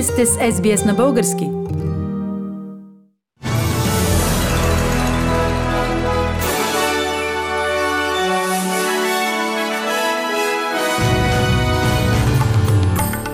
Вие сте с SBS на български.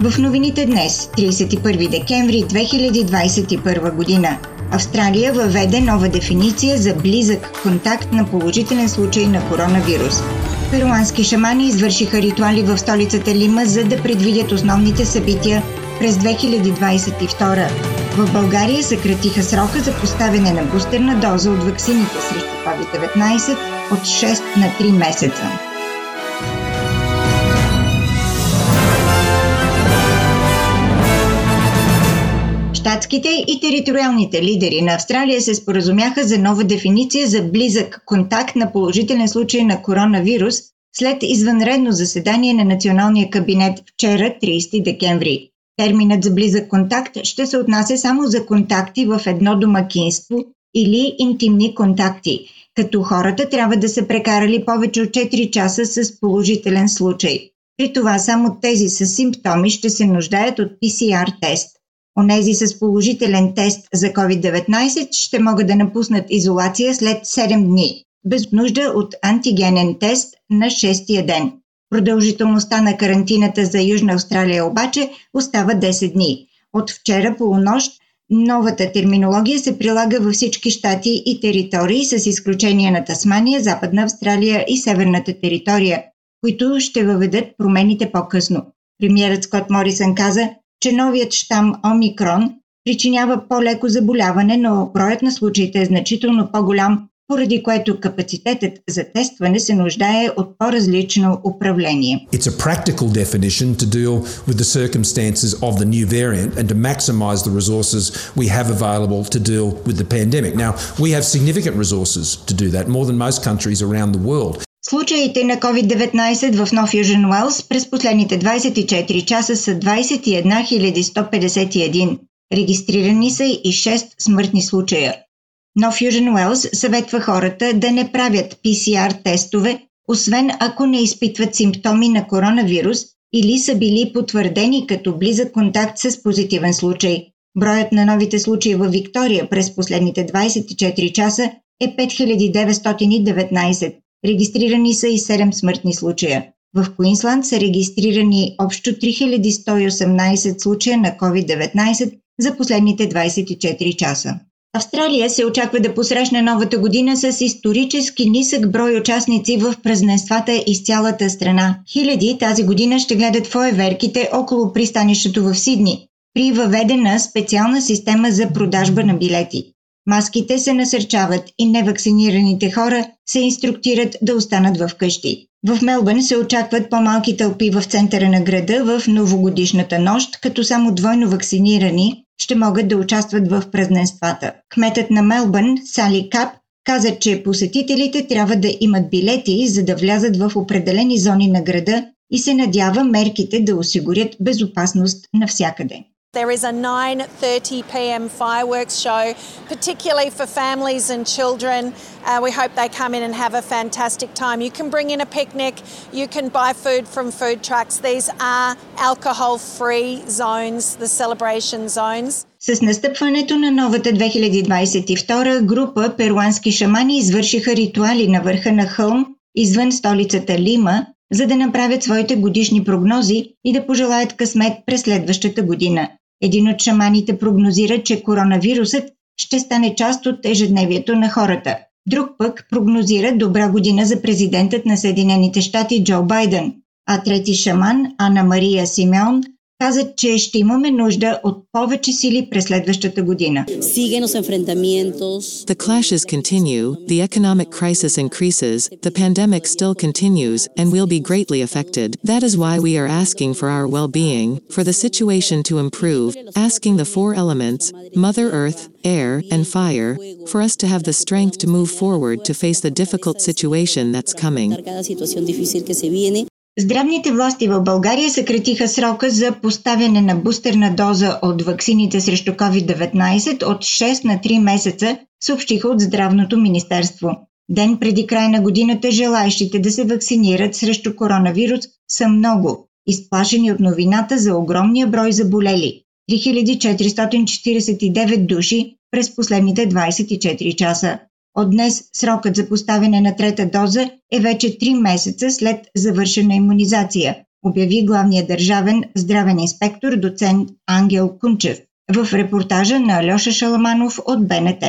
В новините днес, 31 декември 2021 година, Австралия въведе нова дефиниция за близък контакт на положителен случай на коронавирус. Перуански шамани извършиха ритуали в столицата Лима, за да предвидят основните събития през 2022. В България съкратиха срока за поставяне на бустерна доза от ваксините срещу COVID-19 от 6 на 3 месеца. Штатските и териториалните лидери на Австралия се споразумяха за нова дефиниция за близък контакт на положителен случай на коронавирус след извънредно заседание на Националния кабинет вчера, 30 декември. Терминът за близък контакт ще се отнася само за контакти в едно домакинство или интимни контакти, като хората трябва да са прекарали повече от 4 часа с положителен случай. При това само тези с симптоми ще се нуждаят от PCR тест. Онези с положителен тест за COVID-19 ще могат да напуснат изолация след 7 дни, без нужда от антигенен тест на 6-я ден. Продължителността на карантината за Южна Австралия обаче остава 10 дни. От вчера полунощ новата терминология се прилага във всички щати и територии, с изключение на Тасмания, Западна Австралия и Северната територия, които ще въведат промените по-късно. Премьерът Скот Морисън каза, че новият щам Омикрон причинява по-леко заболяване, но броят на случаите е значително по-голям поради което капацитетът за тестване се нуждае от по-различно управление. It's a practical definition to deal with the circumstances of the new variant and to maximize the resources we have available to deal with the pandemic. Now, we have significant resources to do that, more than most countries around the world. Случаите на COVID-19 в Нов Южен Уелс през последните 24 часа са 21 151. Регистрирани са и 6 смъртни случая. Но Fusion Wells съветва хората да не правят PCR тестове, освен ако не изпитват симптоми на коронавирус или са били потвърдени като близък контакт с позитивен случай. Броят на новите случаи във Виктория през последните 24 часа е 5919. Регистрирани са и 7 смъртни случая. В Куинсланд са регистрирани общо 3118 случая на COVID-19 за последните 24 часа. Австралия се очаква да посрещне новата година с исторически нисък брой участници в празненствата из цялата страна. Хиляди тази година ще гледат фойерверките около пристанището в Сидни, при въведена специална система за продажба на билети. Маските се насърчават и невакцинираните хора се инструктират да останат в къщи. В Мелбърн се очакват по-малки тълпи в центъра на града в новогодишната нощ, като само двойно вакцинирани ще могат да участват в празненствата. Кметът на Мелбърн, Сали Кап, каза, че посетителите трябва да имат билети, за да влязат в определени зони на града и се надява мерките да осигурят безопасност навсякъде. There is a 9:30 p.m. fireworks show, particularly for families and children. Uh, we hope they come in and have a fantastic time. You can bring in a picnic, you can buy food from food trucks. These are alcohol-free zones, the celebration zones. С настъпването на новата 2022 група перуански шамани извършиха ритуали на върха на хълм извън столицата Лима, за да направят своите годишни прогнози и да пожелаят късмет през следващата година. Един от шаманите прогнозира, че коронавирусът ще стане част от ежедневието на хората. Друг пък прогнозира добра година за президентът на Съединените щати Джо Байден. А трети шаман, Ана Мария Симеон, каза, че ще имаме нужда от повече сили през следващата година. The clashes continue, the economic crisis increases, the pandemic still continues, and will be greatly affected. That is why we are asking for our well-being, for the situation to improve, asking the four elements, Mother Earth, air, and fire, for us to have the strength to move forward to face the difficult situation that's coming. Здравните власти в България съкратиха срока за поставяне на бустерна доза от ваксините срещу COVID-19 от 6 на 3 месеца, съобщиха от Здравното министерство. Ден преди край на годината желаящите да се вакцинират срещу коронавирус са много, изплашени от новината за огромния брой заболели. 3449 души през последните 24 часа. От днес срокът за поставяне на трета доза е вече 3 месеца след завършена иммунизация, обяви главният държавен здравен инспектор доцент Ангел Кунчев в репортажа на Алеша Шаламанов от БНТ.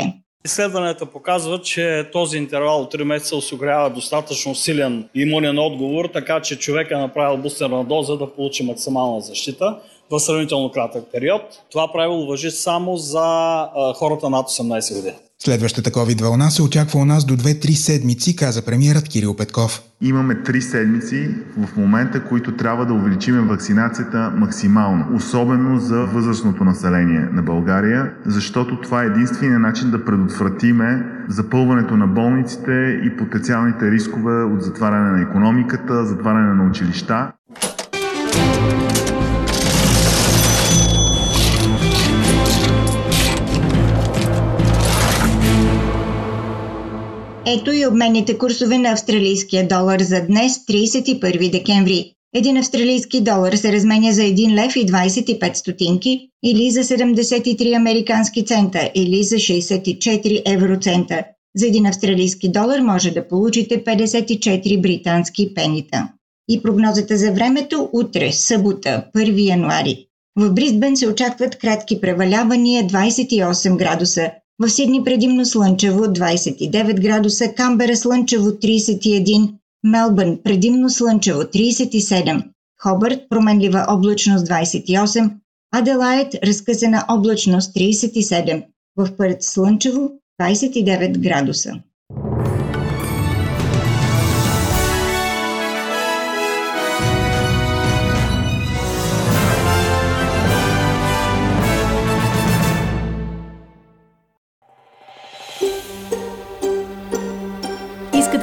Изследванията показват, че този интервал от 3 месеца осигурява достатъчно силен имунен отговор, така че човек е направил бустерна доза да получи максимална защита в сравнително кратък период. Това правило въжи само за хората над 18 години. Следващата COVID вълна се очаква у нас до 2-3 седмици, каза премиерът Кирил Петков. Имаме 3 седмици в момента, които трябва да увеличим вакцинацията максимално, особено за възрастното население на България, защото това е единствения начин да предотвратиме запълването на болниците и потенциалните рискове от затваряне на економиката, затваряне на училища. Ето и обменните курсове на австралийския долар за днес, 31 декември. Един австралийски долар се разменя за 1 лев и 25 стотинки или за 73 американски цента или за 64 евроцента. За един австралийски долар може да получите 54 британски пенита. И прогнозата за времето утре, събота, 1 януари. В Брисбен се очакват кратки превалявания 28 градуса, в Сидни предимно слънчево 29 градуса, Камбера слънчево 31, Мелбърн предимно слънчево 37, Хобърт променлива облачност 28, Аделайт разкъсана облачност 37, в Пърт слънчево 29 градуса.